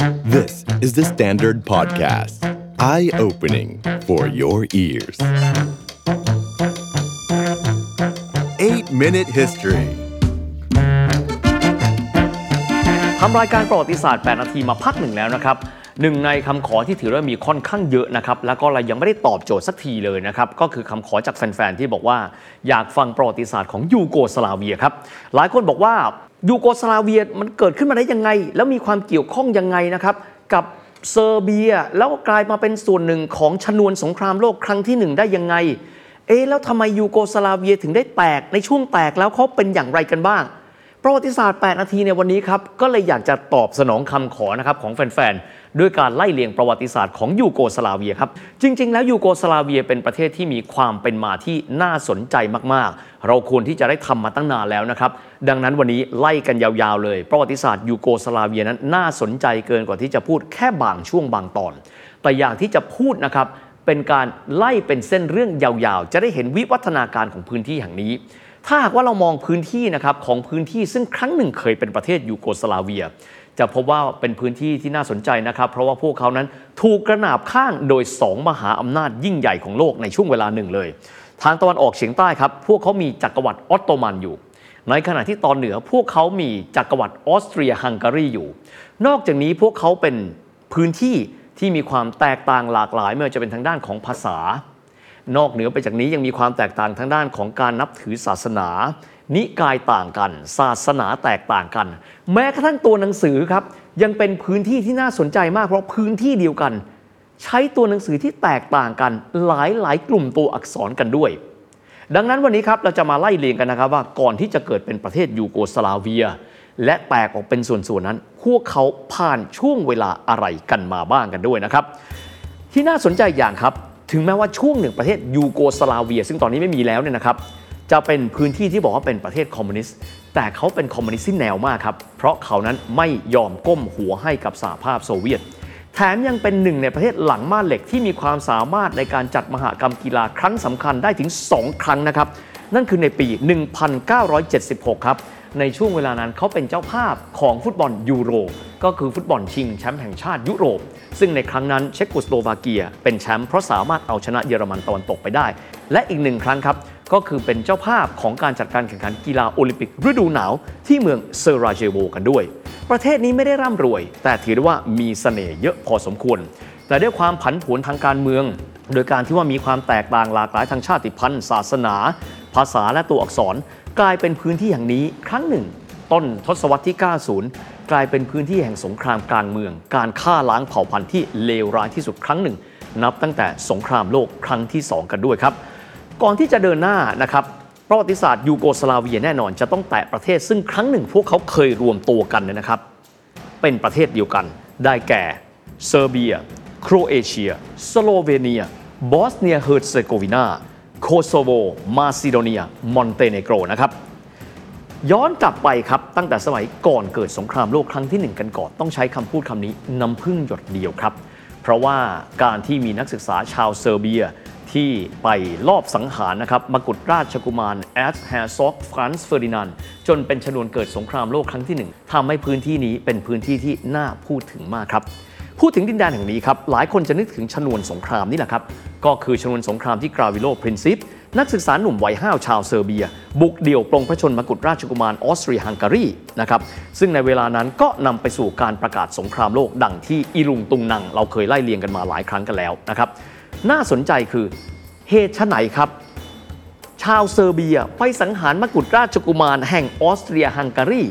This is the Standard Podcast. Eye-opening for your ears. 8-Minute History ทำรายการประวัติศาสตร์ 8 นาทีมาพักหนึ่งแล้วนะครับหนึ่งในคำขอที่ถือว่ามีค่อนข้างเยอะนะครับ แล้วก็เรายังไม่ได้ตอบโจทย์สักทีเลยนะครับ ก็คือคำขอจากแฟน ๆ ที่บอกว่า อยากฟังประวัติศาสตร์ของยูโกสลาเวียครับ หลายคนบอกว่า ยูโกสลาเวียมันเกิดขึ้นมาได้ยังไง แล้วมีความเกี่ยวข้องยังไงนะครับ กับเซอร์เบียแล้วกลายมาเป็นส่วนหนึ่งของชนวนสงครามโลกครั้งที่หนึ่งได้ยังไง เอ๊แล้วทำไมยูโกสลาเวียถึงได้แตกในช่วงแตกแล้วเขาเป็นอย่างไรกันบ้าง ประวัติศาสตร์ 8 นาทีในวันนี้ครับ ก็เลยอยากจะตอบสนองคำขอนะครับของแฟนๆ ด้วยการไล่เลียงประวัติศาสตร์ของยูโกสลาเวียครับ จริง ๆ แล้วยูโกสลาเวียเป็นประเทศที่มีความเป็นมาที่น่าสนใจมากๆ เราควรที่จะได้ทำมาตั้งนานแล้วนะครับ ดังนั้นวันนี้ไล่กันยาวๆเลย ประวัติศาสตร์ยูโกสลาเวียนั้นน่าสนใจเกินกว่าที่จะพูดแค่บางช่วงบางตอน แต่อย่ากที่จะพูดนะครับเป็นการไล่เป็นเส้นเรื่องยาวๆ จะได้เห็นวิวัฒนาการของพื้นที่แห่งนี้ถ้าหากว่าเรามองพื้นที่นะครับของพื้นที่ซึ่งครั้งหนึ่งเคยเป็นประเทศยูโกสลาเวีย จะพบว่าเป็นพื้นที่ที่น่าสนใจนะครับ เพราะว่าพวกเขานั้นถูกกระหนาบข้างโดยสองมหาอำนาจยิ่งใหญ่ของโลกในช่วงเวลาหนึ่งเลย ทางตะวันออกเฉียงใต้ครับ พวกเขามีจักรวรรดิออตโตมันอยู่ ในขณะที่ตอนเหนือพวกเขามีจักรวรรดิออสเตรียฮังการีอยู่ นอกจากนี้พวกเขาเป็นพื้นที่ที่มีความแตกต่างหลากหลายไม่ว่าจะเป็นทางด้านของภาษา นอกเหนือไปจากนี้ยังมีความแตกต่างทางด้านของการนับถือศาสนา นิกายต่างกัน ศาสนาแตกต่างกัน แม้กระทั่งตัวหนังสือครับ ยังเป็นพื้นที่ที่น่าสนใจมากเพราะพื้นที่เดียวกัน ใช้ตัวหนังสือที่แตกต่างกันหลายหลายกลุ่มตัวอักษรกันด้วย ดังนั้นวันนี้ครับเราจะมาไล่เรียงกันนะครับว่าก่อนที่จะเกิดเป็นประเทศยูโกสลาเวีย และแตกออกเป็นส่วนๆนั้น พวกเขาผ่านช่วงเวลาอะไรกันมาบ้างกันด้วยนะครับ ที่น่าสนใจอย่างครับ ถึงแม้ว่าช่วงหนึ่งประเทศยูโกสลาเวีย ซึ่งตอนนี้ไม่มีแล้วเนี่ยนะครับ จะเป็นพื้นที่ที่บอกว่าเป็นประเทศคอมมิวนิสต์แต่เขาเป็นคอมมิวนิสต์ที่แนวมากครับ เพราะเขานั้นไม่ยอมก้มหัวให้กับสหภาพโซเวียต แถมยังเป็นหนึ่งในประเทศหลังม่านเหล็กที่มีความสามารถในการจัดมหกรรมกีฬาครั้งสำคัญได้ถึง 2 ครั้งนะครับ นั่นคือในปี 1976 ครับ ในช่วงเวลานั้นเขาเป็นเจ้าภาพของฟุตบอลยูโร ก็คือฟุตบอลชิงแชมป์แห่งชาติยุโรป ซึ่งในครั้งนั้นเช็กโกสโลวาเกีย เป็นแชมป์เพราะสามารถเอาชนะเยอรมันตะวันตกไปได้ และอีกหนึ่งครั้งครับ ก็คือเป็นเจ้าภาพของการจัดการแข่งขันกีฬาโอลิมปิกฤดูหนาวที่เมืองเซอราเจโวกันด้วย ประเทศนี้ไม่ได้ร่ำรวย แต่ถือได้ว่ามีเสน่ห์เยอะพอสมควร แต่ด้วยความผันผวนทางการเมือง โดยการที่ว่ามีความแตกต่างหลากหลายทางชาติพันธุ์ ศาสนา ภาษาและตัวอักษร กลายเป็นพื้นที่แห่งนี้ครั้งหนึ่ง ต้นทศวรรษที่ 90 กลายเป็นพื้นที่แห่งสงครามกลางเมือง การฆ่าล้างเผ่าพันธุ์ที่เลวร้ายที่สุดครั้งหนึ่ง นับตั้งแต่สงครามโลกครั้งที่ 2 กันด้วยครับ ก่อนที่จะเดินหน้านะครับประวัติศาสตร์ยูโกสลาเวียแน่นอนจะต้องแตะประเทศซึ่งครั้งหนึ่งพวกเขาเคยรวมตัวกันนะครับ เป็นประเทศเดียวกัน ได้แก่เซอร์เบีย โครเอเชีย สโลเวเนีย บอสเนียเฮอร์เซโกวีนาโคโซโว มาซิโดเนีย มอนเตเนโกรนะครับย้อนกลับไปครับตั้งแต่สมัยก่อนเกิดสงครามโลกครั้งที่หนึ่งกันก่อนต้องใช้คำพูดคำนี้น้ำผึ้งหยดเดียวครับ เพราะว่าการที่มีนักศึกษาชาวเซอร์เบีย ที่ไปลอบสังหารนะครับมกุฎราชกุมาร Erzherzog ฟรานซ์เฟอร์ดินานด์จนเป็นชนวนเกิดสงครามโลกครั้งที่หนึ่งทำให้พื้นที่นี้เป็นพื้นที่ที่น่าพูดถึงมากครับ พูดถึงดินแดนแห่งนี้ครับ หลายคนจะนึกถึงชนวนสงครามนี่แหละครับ ก็คือชนวนสงครามที่กาวริโลปรินซิปนักศึกษาหนุ่มวัยห้าวชาวเซอร์เบีย บุกเดี่ยวปลงพระชนม์กุฎราชกุมารออสเตรียฮังการีนะครับซึ่งในเวลานั้นก็นำไปสู่การประกาศสงครามโลกดังที่อิรุงตุงนัง เราเคยไล่เลียงกันมาหลายครั้งกันแล้วนะครับ น่าสนใจคือเหตุไฉนครับ ชาวเซอร์เบียไปสังหารมกุฎราชกุมารแห่งออสเตรียฮังการี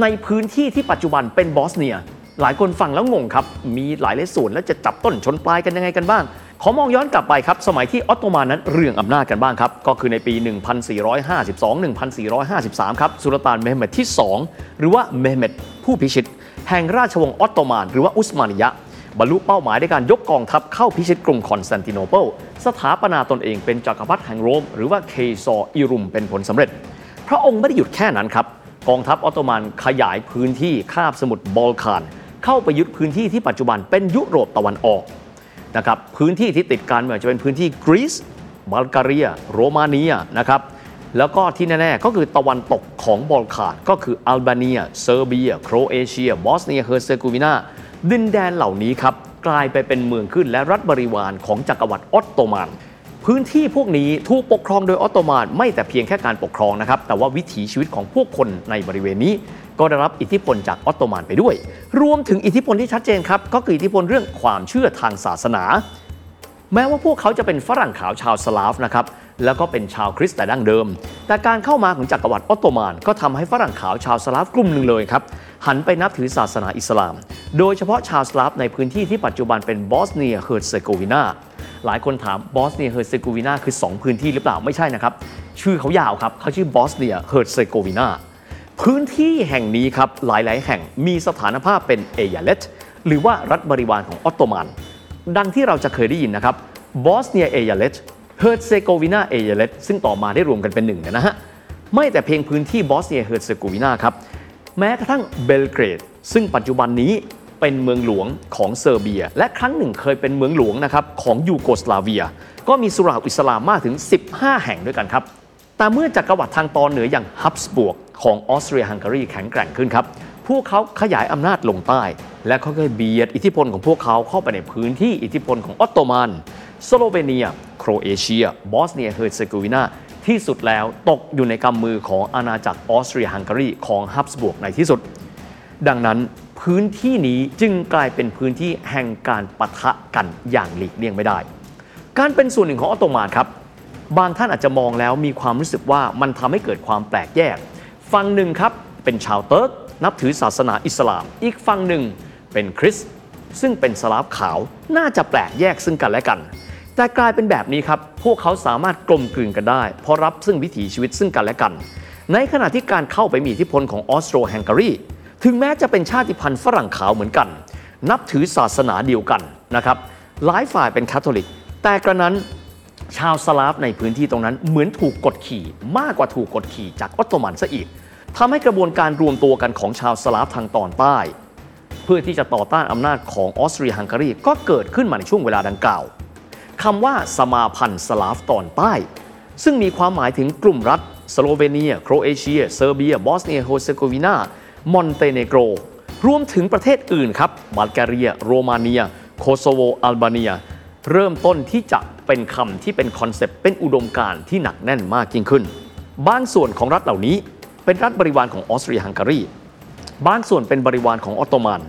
ในพื้นที่ที่ปัจจุบันเป็นบอสเนีย หลายคนฟังแล้วงงครับ มีหลายเลส่วนแล้วจะจับต้นชนปลายกันยังไงกันบ้าง ขอมองย้อนกลับไปครับ สมัยที่ออตโตมันนั้นเรื่องอำนาจกันบ้างครับ ก็คือในปี 1452-1453 ครับสุลต่านเมหมัดที่ 2 หรือว่าเมหมัดผู้พิชิต แห่งราชวงศ์ออตโตมันหรือว่าอุสมานิยะ บรรลุเป้าหมายในการยกกองทัพเข้าพิชิตกรุงคอนสแตนติโนเปิลสถาปนาตนเองเป็นจักรพรรดิแห่งโรม หรือว่า Kayser-i Rum เป็นผลสำเร็จ พระองค์ไม่ได้หยุดแค่นั้นครับ กองทัพออตโตมันขยายพื้นที่คาบสมุทรบอลข่านเข้าไปยึดพื้นที่ที่ปัจจุบันเป็นยุโรปตะวันออกนะครับพื้นที่ที่ติดกันไม่ว่าจะเป็นพื้นที่กรีซบัลกเรียโรมาเนียนะครับแล้วก็ที่แน่ ๆ ก็คือตะวันตกของบอลข่านก็คืออัลเบเนีย เซอร์เบีย โครเอเชีย บอสเนียเฮอร์เซโกวีนา ดินแดนเหล่านี้ครับกลายไปเป็นเมืองขึ้นและรัฐบริวารของจักรวรรดิออตโตมัน พื้นที่พวกนี้ถูกปกครองโดยออตโตมันไม่แต่เพียงแค่การปกครองนะครับ แต่ว่าวิถีชีวิตของพวกคนในบริเวณนี้ ก็ได้รับอิทธิพลจากออตโตมันไปด้วย รวมถึงอิทธิพลที่ชัดเจนครับก็คืออิทธิพลเรื่องความเชื่อทางศาสนา แม้ว่าพวกเขาจะเป็นฝรั่งขาวชาวสลาฟนะครับแล้วก็เป็นชาวคริสต์แต่ดั้งเดิม แต่การเข้ามาของจักรวรรดิออตโตมันก็ทำให้ฝรั่งขาวชาวสลาฟกลุ่มหนึ่งเลยครับ หันไปนับถือศาสนาอิสลาม โดยเฉพาะชาวสลาฟในพื้นที่ที่ปัจจุบันเป็นบอสเนียเฮิร์เซโกวีนาหลายคนถามบอสเนียเฮิร์เซโกวีนาคือ 2 พื้นที่หรือเปล่าไม่ใช่นะครับ ชื่อเขายาวครับเขาชื่อบอสเนียเฮิร์เซโกวีนาพื้นที่แห่งนี้ครับหลายๆ แห่งมีสถานภาพเป็น eyaletหรือว่ารัฐบริวารของออตโตมัน ดังที่เราจะเคยได้ยินนะครับบอสเนีย eyalet เฮิร์เซโกวีนา eyalet ซึ่งต่อมาได้รวมกันเป็นหนึ่งนะฮะไม่แต่เพียงพื้นที่บอสเนียเฮิร์เซโกวีนาครับ แม้กระทั่งเบลเกรด ซึ่งปัจจุบันนี้เป็นเมืองหลวงของเซอร์เบีย และครั้งหนึ่งเคยเป็นเมืองหลวงนะครับของยูโกสลาเวีย ก็มีสุเหร่าอิสลามมากถึง 15 แห่งด้วยกันครับ แต่เมื่อจักรวรรดิทางตอนเหนืออย่างฮับส์บวร์กของออสเตรียฮังการีแข็งแกร่งขึ้นครับ พวกเขาขยายอำนาจลงใต้ และเขาก็เบียดอิทธิพลของพวกเขาเข้าไปในพื้นที่อิทธิพลของออตโตมัน สโลเวเนีย โครเอเชีย บอสเนียเฮอร์เซโกวีนา ที่สุดแล้วตกอยู่ในกำมือของอาณาจักรออสเตรียฮังการีของฮับส์บวร์กในที่สุด ดังนั้นพื้นที่นี้จึงกลายเป็นพื้นที่แห่งการปะทะกันอย่างหลีกเลี่ยงไม่ได้ การเป็นส่วนหนึ่งของออตโตมันครับ บางท่านอาจจะมองแล้วมีความรู้สึกว่ามันทำให้เกิดความแปลกแยก ฝั่งหนึ่งครับเป็นชาวเติร์กนับถือศาสนาอิสลาม อีกฝั่งหนึ่งเป็นคริสต์ซึ่งเป็นสลาฟขาวน่าจะแปลกแยกซึ่งกันและกัน แต่กลายเป็นแบบนี้ครับ พวกเขาสามารถกลมกลืนกันได้ เพราะรับซึ่งวิถีชีวิตซึ่งกันและกัน ในขณะที่การเข้าไปมีอิทธิพลของออสโตรฮังการีถึงแม้จะเป็นชาติพันธุ์ฝรั่งขาวเหมือนกัน นับถือศาสนาเดียวกันนะครับหลายฝ่ายเป็นคาทอลิก แต่กระนั้นชาวสลาฟในพื้นที่ตรงนั้นเหมือนถูกกดขี่มากกว่าถูกกดขี่จากออตโตมันซะอีกทำให้กระบวนการรวมตัวกันของชาวสลาฟทางตอนใต้ เพื่อที่จะต่อต้านอำนาจของออสเตรียฮังการีก็เกิดขึ้นมาในช่วงเวลาดังกล่าว คำว่าสมาพันธ์สลาฟตอนใต้ ซึ่งมีความหมายถึงกลุ่มรัฐ สโลเวเนีย โครเอเชีย เซอร์เบีย บอสเนียเฮอร์เซโกวีนามอนเตเนโกร รวมถึงประเทศอื่นครับบัลแกเรีย โรมาเนีย โคโซโว อัลบาเนีย เริ่มต้นที่จะเป็นคำที่เป็นคอนเซปต์ เป็นอุดมการณ์ที่หนักแน่นมากยิ่งขึ้น บางส่วนของรัฐเหล่านี้ เป็นรัฐบริวารของออสเตรียฮังการี บางส่วนเป็นบริวารของออตโตมัน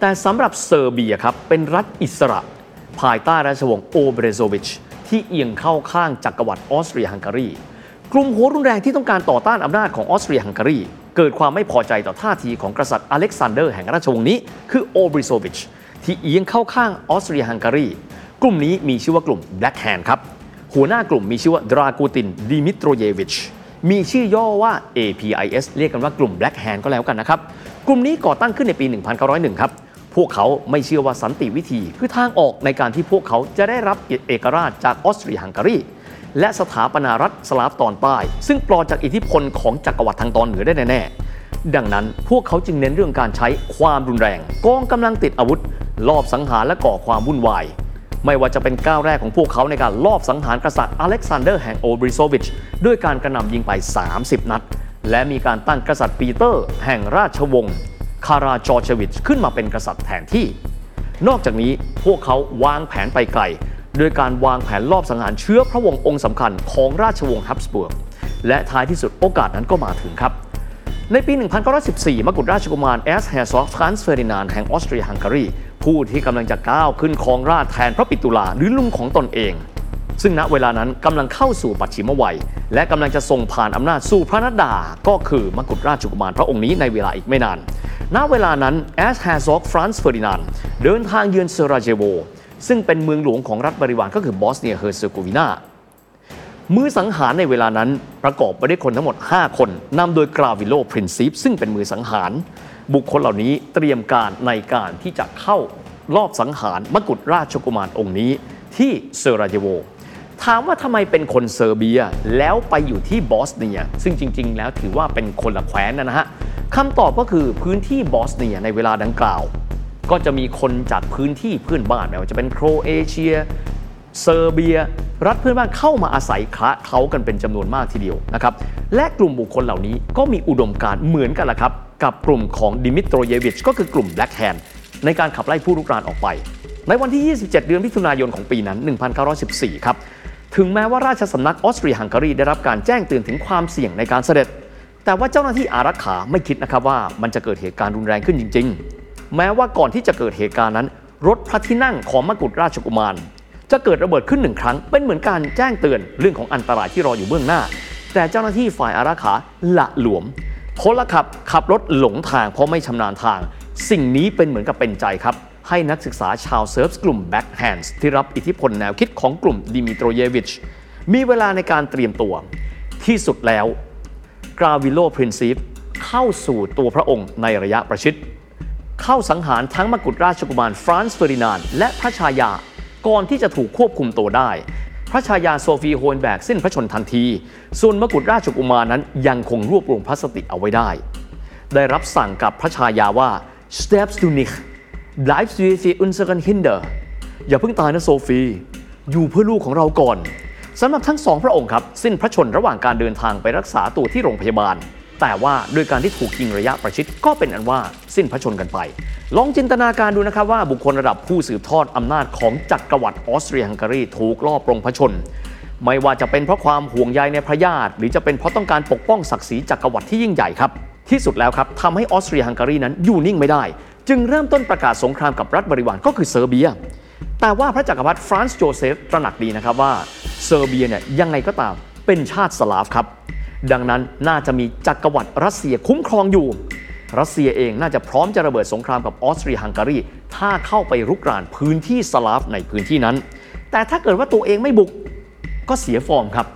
แต่สำหรับเซอร์เบียครับเป็นรัฐอิสระ ภายใต้ราชวงศ์โอเบรโนวิชที่เอียงเข้าข้างจักรวรรดิออสเตรียฮังการี กลุ่มหัวรุนแรงที่ต้องการต่อต้านอำนาจของออสเตรียฮังการี เกิดความไม่พอใจต่อท่าทีของกษัตริย์อเล็กซานเดอร์แห่งราชวงศ์นี้คือโอเบรโนวิชที่เอียงเข้าข้างออสเตรียฮังการี กลุ่มนี้มีชื่อว่ากลุ่ม Black Hand ครับหัวหน้ากลุ่มมีชื่อว่าดรากูตินดิมิโตรเยวิชมีชื่อย่อว่า Apis เรียกกันว่ากลุ่ม Black Hand ก็แล้วกันนะครับ กลุ่มนี้ก่อตั้งขึ้นในปี 1901 ครับ พวกเขาไม่เชื่อว่าสันติวิธี คือทางออกในการที่พวกเขาจะได้รับเอกราชจากออสเตรียฮังการีและสถาปนารัฐสลาฟตอนใต้ซึ่งปลอดจากอิทธิพลของจักรวรรดิทางตอนเหนือได้แน่ๆดังนั้นพวกเขาจึงเน้นเรื่องการใช้ความรุนแรงกองกำลังติดอาวุธ ลอบสังหารและก่อความวุ่นวาย ไม่ว่าจะเป็นก้าวแรกของพวกเขาในการลอบสังหารกษัตริย์อเล็กซานเดอร์แห่งโอเบรโนวิชด้วยการกระหน่ำยิงไป 30 นัด และมีการตั้งกษัตริย์ปีเตอร์ แห่งราชวงศ์ คาราจอร์เชวิชขึ้นมาเป็นกษัตริย์แทนที่ นอกจากนี้พวกเขาวางแผนไปไกล โดยการวางแผนลอบสังหารเชื้อพระวงศ์องค์สำคัญของราชวงศ์ฮับสเบิร์กและท้ายที่สุดโอกาสนั้นก็มาถึงครับ ในปี 1914 มกุฎราชกุมารแอสแฮซอฟฟรานซ์เฟอร์ดินานแห่งออสเตรียฮังการีผู้ที่กำลังจะก้าวขึ้นครองราชแทนพระปิตุลาหรือลุงของตนเอง ซึ่งณเวลานั้นกำลังเข้าสู่ปัจฉิมวัย และกำลังจะส่งผ่านอำนาจสู่พระนัดดา ก็คือมกุฎราชกุมารพระองค์นี้ในเวลาอีกไม่นาน ณเวลานั้น Erzherzog ฟรานซ์เฟอร์ดินานเดินทางเยือนเซราเจโวซึ่งเป็นเมืองหลวงของรัฐบริวารก็คือบอสเนียเฮอร์เซโกวีนามือสังหารในเวลานั้นประกอบไปด้วยคนทั้งหมด 5 คนนำโดยกาวริโลพรินซิปซึ่งเป็นมือสังหาร บุคคลเหล่านี้เตรียมการในการที่จะเข้าลอบสังหารมกุฎราชกุมารองค์นี้ที่เซราเยโว ถามว่าทำไมเป็นคนเซอร์เบีย แล้วไปอยู่ที่บอสเนีย ซึ่งจริง ๆ แล้วถือว่าเป็นคนละแคว้นนะฮะคำตอบก็คือพื้นที่บอสเนียในเวลาดังกล่าว ก็จะมีคนจากพื้นที่เพื่อนบ้านไม่ว่าจะเป็นโครเอเชียเซอร์เบีย รัฐเพื่อนบ้านเข้ามาอาศัยคละเคล้ากันเป็นจำนวนมากทีเดียวนะครับและกลุ่มบุคคลเหล่านี้ก็มีอุดมการณ์เหมือนกันละครับ กับกลุ่มของดิมิโตรเยวิชก็คือกลุ่ม Black Hand ในการขับไล่ผู้รุกรานออกไป ในวันที่ 27 เดือนมิถุนายนของปีนั้น 1914 ครับ ถึงแม้ว่าราชสำนักออสเตรียฮังการีได้รับการแจ้งเตือนถึงความเสี่ยงในการเสด็จ แต่ว่าเจ้าหน้าที่อารักขาไม่คิดนะครับว่ามันจะเกิดเหตุการณ์รุนแรงขึ้นจริง ๆ แม้ว่าก่อนที่จะเกิดเหตุการณ์นั้น รถพระที่นั่งของมกุฎราชกุมาร จะเกิดระเบิดขึ้นหนึ่งครั้ง เป็นเหมือนการแจ้งเตือนเรื่องของอันตรายที่รออยู่เบื้องหน้า แต่เจ้าหน้าที่ฝ่ายอารักขาละหลวมพลขับขับรถหลงทางเพราะไม่ชำนาญทาง สิ่งนี้เป็นเหมือนกับเป็นใจครับ ให้นักศึกษาชาวเซิร์ฟกลุ่ม Black Hand ที่รับอิทธิพลแนวคิดของกลุ่มดิมิโตรเยวิชมีเวลาในการเตรียมตัว ที่สุดแล้วกาวริโลพรินซิปเข้าสู่ตัวพระองค์ในระยะประชิด เข้าสังหารทั้งมกุฎราชกุมารฟรานซ์เฟอร์ดินานและพระชายาก่อนที่จะถูกควบคุมตัวได้ พระชายาโซฟีโฮเฮนแบร์กสิ้นพระชนทันที ส่วนมกุฎราชกุมารนั้นยังคงรวบรวมพระสติเอาไว้ได้ ได้รับสั่งกับพระชายาว่า sterbe du nicht bleibst du für unseren Kinder อย่าเพิ่งตายนะโซฟี อยู่เพื่อลูกของเราก่อนสำหรับทั้งสองพระองค์ครับ สิ้นพระชนระหว่างการเดินทางไปรักษาตัวที่โรงพยาบาล แต่ว่าด้วยการที่ถูกยิงระยะประชิดก็เป็นอันว่าสิ้นพระชนกันไป ลองจินตนาการดูนะครับว่าบุคคลระดับผู้สืบทอดอำนาจของจักรวรรดิออสเตรียฮังการีถูกลอบปรงพระชน ไม่ว่าจะเป็นเพราะความห่วงใยในพระญาติ หรือจะเป็นเพราะต้องการปกป้องศักดิ์ศรีจักรวรรดิที่ยิ่งใหญ่ครับที่สุดแล้วครับทำให้ออสเตรียฮังการีนั้นอยู่นิ่งไม่ได้ จึงเริ่มต้นประกาศสงครามกับรัฐบริวารก็คือเซอร์เบีย แต่ว่าพระจักรพรรดิฟรานซ์โจเซฟตระหนักดีนะครับว่าเซอร์เบียเนี่ยยังไงก็ตามเป็นชาติสลาฟครับ ดังนั้นน่าจะมีจักรวรรดิรัสเซียคุ้มครองอยู่ รัสเซียเองน่าจะพร้อมจะระเบิดสงครามกับออสเตรียฮังการีถ้าเข้าไปรุกรานพื้นที่สลาฟในพื้นที่นั้น แต่ถ้าเกิดว่าตัวเองไม่บุกก็เสียฟอร์มครับ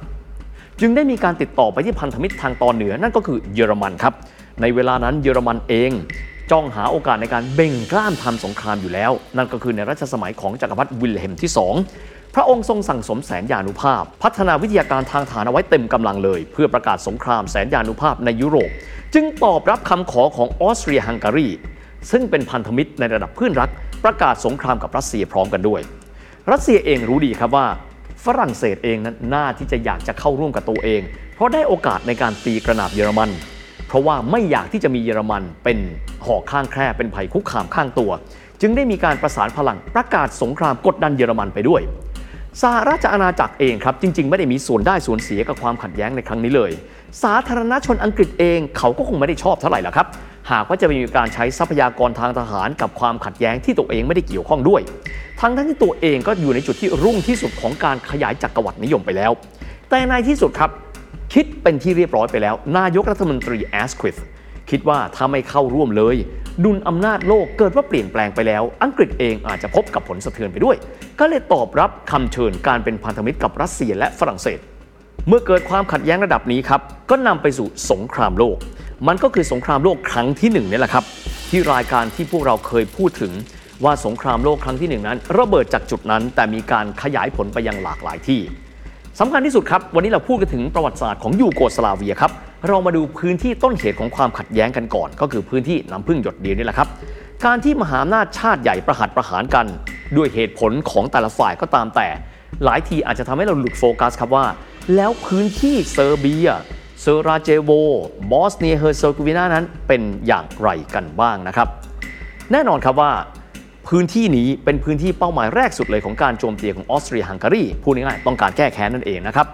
จึงได้มีการติดต่อไปที่พันธมิตรทางตอนเหนือนั่นก็คือเยอรมันครับ ในเวลานั้นเยอรมันเอง จ้องหาโอกาสในการเบ่งกล้ามทำสงครามอยู่แล้ว นั่นก็คือในรัชสมัยของจักรพรรดิวิลเฮมที่ 2 พระองค์ทรงสั่งสมแสนยานุภาพ พัฒนาวิทยาการทางฐานเอาไว้เต็มกำลังเลย เพื่อประกาศสงครามแสนยานุภาพในยุโรป จึงตอบรับคำขอของออสเตรียฮังการีซึ่งเป็นพันธมิตรในระดับเพื่อนรัก ประกาศสงครามกับรัสเซียพร้อมกันด้วย รัสเซียเองรู้ดีครับว่า ฝรั่งเศสเองนั้นน่าที่จะอยากจะเข้าร่วมกับตัวเอง เพราะได้โอกาสในการตีกระนาบเยอรมัน เพราะว่าไม่อยากที่จะมีเยอรมันเป็นหอกข้างแคร่เป็นภัยคุกคามข้างตัว จึงได้มีการประสานพลังประกาศสงครามกดดันเยอรมันไปด้วยสหราชอาณาจักรเองครับจริง ๆ ไม่ได้มีส่วนได้ส่วนเสียกับความขัดแย้งในครั้งนี้เลย สาธารณชนอังกฤษเองเขาก็คงไม่ได้ชอบเท่าไหร่ละครับ หากว่าจะมีการใช้ทรัพยากรทางทหารกับความขัดแย้งที่ตัวเองไม่ได้เกี่ยวข้องด้วย ทั้งทั้งที่ตัวเองก็อยู่ในจุดที่รุ่งที่สุดของการขยายจักรวรรดินิยมไปแล้ว แต่ในที่สุดครับ คิดเป็นที่เรียบร้อยไปแล้ว นายกรัฐมนตรีแอสควิธคิดว่าถ้าไม่เข้าร่วมเลย ดุลอำนาจโลกเกิดว่าเปลี่ยนแปลงไปแล้ว อังกฤษเองอาจจะพบกับผลสะเทือนไปด้วย ก็เลยตอบรับคำเชิญการเป็นพันธมิตรกับรัสเซียและฝรั่งเศส เมื่อเกิดความขัดแย้งระดับนี้ครับก็นำไปสู่สงครามโลก มันก็คือสงครามโลกครั้งที่หนึ่งนี่แหละครับ ที่รายการที่พวกเราเคยพูดถึงว่าสงครามโลกครั้งที่หนึ่งนั้น ระเบิดจากจุดนั้นแต่มีการขยายผลไปยังหลากหลายที่ สำคัญที่สุดครับ วันนี้เราพูดกันถึงประวัติศาสตร์ของยูโกสลาเวียครับ เรามาดูพื้นที่ต้นเหตุของความขัดแย้งกันก่อน ก็คือพื้นที่น้ำผึ้งหยดเดียวนี่แหละครับ การที่มหาอำนาจชาติใหญ่ประหัตประหารกัน ด้วยเหตุผลของแต่ละฝ่ายก็ตามแต่ หลายทีอาจจะทำให้เราหลุดโฟกัสครับว่า แล้วพื้นที่เซอร์เบียเซอราเจโวบอสเนียเฮอร์เซโกวีนานั้นเป็นอย่างไรกันบ้างนะครับ แน่นอนครับว่า พื้นที่นี้เป็นพื้นที่เป้าหมายแรกสุดเลยของการโจมตีของออสเตรียฮังการีพูดง่ายๆต้องการแก้แค้นนั่นเองนะครับ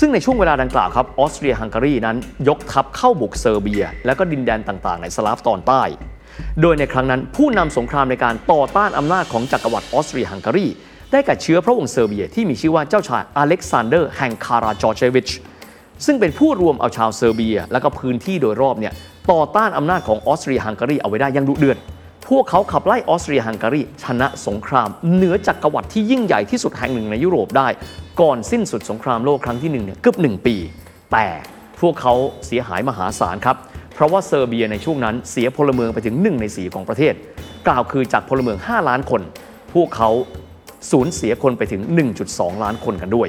ซึ่งในช่วงเวลาดังกล่าวครับออสเตรียฮังการีนั้นยกทัพเข้าบุกเซอร์เบีย และก็ดินแดนต่างๆ ในสลาฟตอนใต้ โดยในครั้งนั้นผู้นำสงครามในการต่อต้านอำนาจของจักรวรรดิออสเตรียฮังการีได้แก่เชื้อพระวงศ์เซอร์เบียที่มีชื่อว่าเจ้าชายอเล็กซานเดอร์แห่งคาราจอร์เชวิชซึ่งเป็นผู้รวมเอาชาวเซอร์เบีย และก็พื้นที่โดยรอบเนี่ยต่อต้านอำนาจของออสเตรียฮังการีเอาไว้ได้อย่างดุเดือด พวกเขาขับไล่ออสเตรียฮังการีชนะสงคราม เหนือจักรวรรดิที่ยิ่งใหญ่ที่สุดแห่งหนึ่งในยุโรปได้ ก่อนสิ้นสุดสงครามโลกครั้งที่หนึ่งเนี่ยเกือบหนึ่งปี แต่พวกเขาเสียหายมหาศาลครับ เพราะว่าเซอร์เบียในช่วงนั้นเสียพลเมืองไปถึง 1 ใน 4 ของประเทศ กล่าวคือจากพลเมือง 5 ล้านคน พวกเขาสูญเสียคนไปถึง 1.2 ล้านคนกันด้วย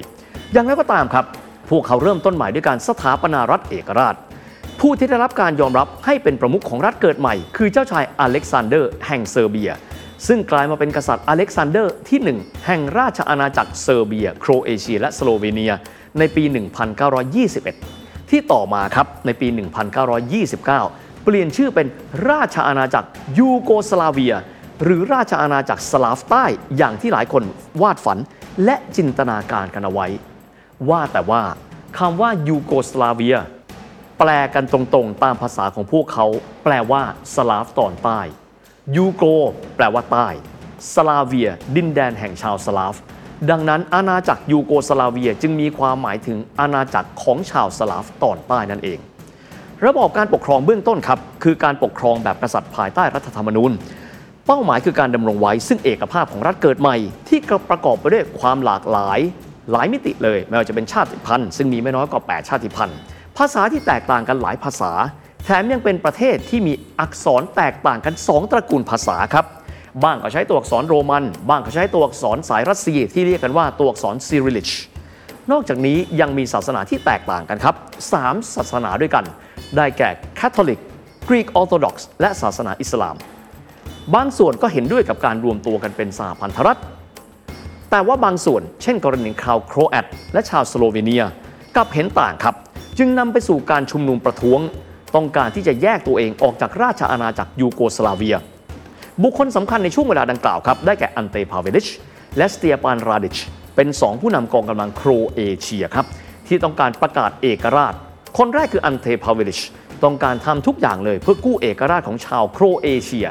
อย่างไรก็ตามครับ พวกเขาเริ่มต้นใหม่ด้วยการสถาปนารัฐเอกราช ผู้ที่ได้รับการยอมรับให้เป็นประมุขของรัฐเกิดใหม่ คือเจ้าชายอเล็กซานเดอร์แห่งเซอร์เบีย ซึ่งกลายมาเป็นกษัตริย์อเล็กซานเดอร์ที่ 1 แห่งราชอาณาจักรเซอร์เบีย โครเอเชีย และสโลเวเนีย ในปี 1921 ที่ต่อมาครับในปี 1929 เปลี่ยนชื่อเป็นราชอาณาจักรยูโกสลาเวีย หรือราชอาณาจักรสลาฟใต้อย่างที่หลายคนวาดฝันและจินตนาการกันเอาไว้ ว่าแต่ว่าคำว่ายูโกสลาเวีย แปลกันตรงๆ ตามภาษาของพวกเขา แปลว่าสลาฟตอนใต้ยูโกแปลว่าใต้สลาเวีย ดินแดนแห่งชาวสลาฟ ดังนั้นอาณาจักรยูโกสลาเวียจึงมีความหมายถึงอาณาจักรของชาวสลาฟตอนใต้นั่นเอง ระบอบการปกครองเบื้องต้นครับ คือการปกครองแบบกษัตริย์ภายใต้รัฐธรรมนูญ เป้าหมายคือการดำรงไว้ซึ่งเอกภาพของรัฐเกิดใหม่ ที่ประกอบไปด้วยความหลากหลาย หลายมิติเลยไม่ว่าจะเป็นชาติพันธุ์ซึ่งมีไม่น้อยกว่า 8 ชาติพันธุ์ ภาษาที่แตกต่างกันหลายภาษา แถมยังเป็นประเทศที่มีอักษรแตกต่างกัน 2 ตระกูลภาษาครับบ้างก็ใช้ตัวอักษรโรมัน บ้างก็ใช้ตัวอักษรสายรัสเซียที่เรียกกันว่าตัวอักษรซิริลิชนอกจากนี้ยังมีศาสนาที่แตกต่างกันครับ3ศาสนาด้วยกัน ได้แก่คาทอลิกกรีกออร์โธดอกซ์และศาสนาอิสลาม บางส่วนก็เห็นด้วยกับการรวมตัวกันเป็นสหพันธรัฐ แต่ว่าบางส่วนเช่นกรณีชาวโครแอตและชาวสโลเวเนียกลับเห็นต่างครับ จึงนำไปสู่การชุมนุมประท้วง ต้องการที่จะแยกตัวเองออกจากราชอาณาจักรยูโกสลาเวีย บุคคลสำคัญในช่วงเวลาดังกล่าวครับ ได้แก่อันเตพาเวลิช และสเตียปานราดิช เป็นสองผู้นำกองกำลังโครเอเชียครับที่ต้องการประกาศเอกราช คนแรกคืออันเตพาเวลิชต้องการทำทุกอย่างเลยเพื่อกู้เอกราชของชาวโครเอเชีย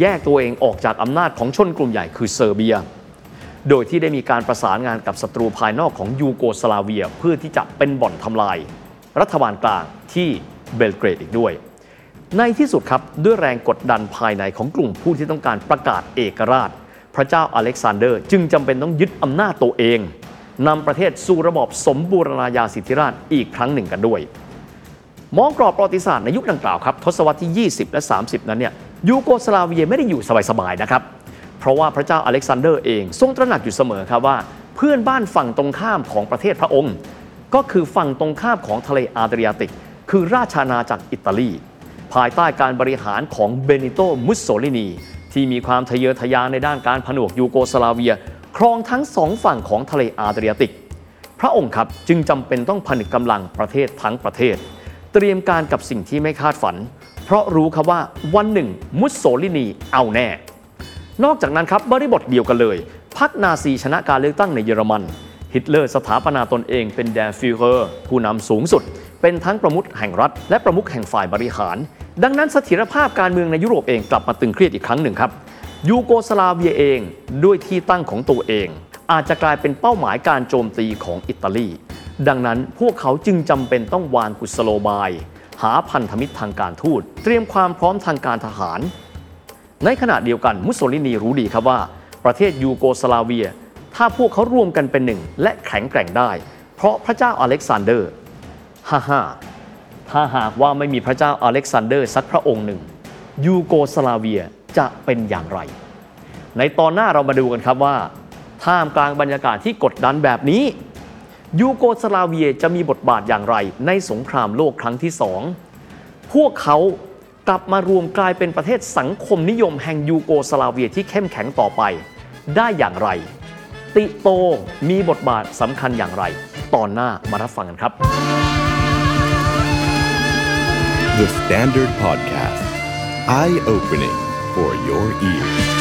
แยกตัวเองออกจากอำนาจของชนกลุ่มใหญ่คือเซอร์เบีย โดยที่ได้มีการประสานงานกับศัตรูภายนอกของยูโกสลาเวียเพื่อที่จะเป็นบ่อนทำลาย รัฐบาลกลางที่เบลเกรดอีกด้วย ในที่สุดครับด้วยแรงกดดันภายในของกลุ่มผู้ที่ต้องการประกาศเอกราช พระเจ้าอเล็กซานเดอร์ จึงจำเป็นต้องยึดอำนาจตัวเองนำประเทศสู่ระบอบสมบูรณาญาสิทธิราชอีกครั้งหนึ่งกันด้วย มองกรอบประวัติศาสตร์ในยุคดังกล่าวครับทศวรรษที่ 20 และ 30 นั้นเนี่ยยูโกสลาเวียไม่ได้อยู่สบายๆนะครับเพราะว่าพระเจ้าอเล็กซานเดอร์เองทรงตระหนักอยู่เสมอครับว่า เพื่อนบ้านฝั่งตรงข้ามของประเทศพระองค์ ก็คือฝั่งตรงข้ามของทะเลอาดริยาติก คือราชอาณาจักรอิตาลี ภายใต้การบริหารของเบนิโตมุสโซลินี ที่มีความทะเยอทะยานในด้านการผนวกยูโกสลาเวีย ครองทั้งสองฝั่งของทะเลอาดริยาติก พระองค์ครับจึงจำเป็นต้องผนึกกำลังประเทศทั้งประเทศ เตรียมการกับสิ่งที่ไม่คาดฝัน เพราะรู้ครับว่าวันหนึ่งมุสโซลินีเอาแน่ นอกจากนั้นครับบริบทเดียวกันเลยพรรคนาซีชนะการเลือกตั้งในเยอรมัน ฮิตเลอร์สถาปนาตนเองเป็น der Führer ผู้นำสูงสุด เป็นทั้งประมุขแห่งรัฐ และประมุขแห่งฝ่ายบริหาร ดังนั้นเสถียรภาพการเมืองในยุโรปเองกลับมาตึงเครียดอีกครั้งหนึ่งครับยูโกสลาเวียเองด้วยที่ตั้งของตัวเอง อาจจะกลายเป็นเป้าหมายการโจมตีของอิตาลีดังนั้นพวกเขาจึงจำเป็นต้องวางกุศโลบาย หาพันธมิตรทางการทูต เตรียมความพร้อมทางการทหาร ในขณะเดียวกันมุสโสลินีรู้ดีครับว่า ประเทศยูโกสลาเวีย ถ้าพวกเขารวมกันเป็นหนึ่งและแข็งแกร่งได้ เพราะพระเจ้าอเล็กซานเดอร์ฮ่าฮ่าถ้าหากว่าไม่มีพระเจ้าอเล็กซานเดอร์สักพระองค์หนึ่ง ยูโกสลาเวียจะเป็นอย่างไร ในตอนหน้าเรามาดูกันครับว่า ท่ามกลางบรรยากาศที่กดดันแบบนี้ ยูโกสลาเวียจะมีบทบาทอย่างไร ในสงครามโลกครั้งที่สองพวกเขากลับมารวมกลายเป็นประเทศสังคมนิยมแห่งยูโกสลาเวียที่เข้มแข็งต่อไป ได้อย่างไร ติโตมีบทบาทสำคัญอย่างไร ตอนหน้ามารับฟังกันครับ The Standard Podcast. Eye opening for your ears.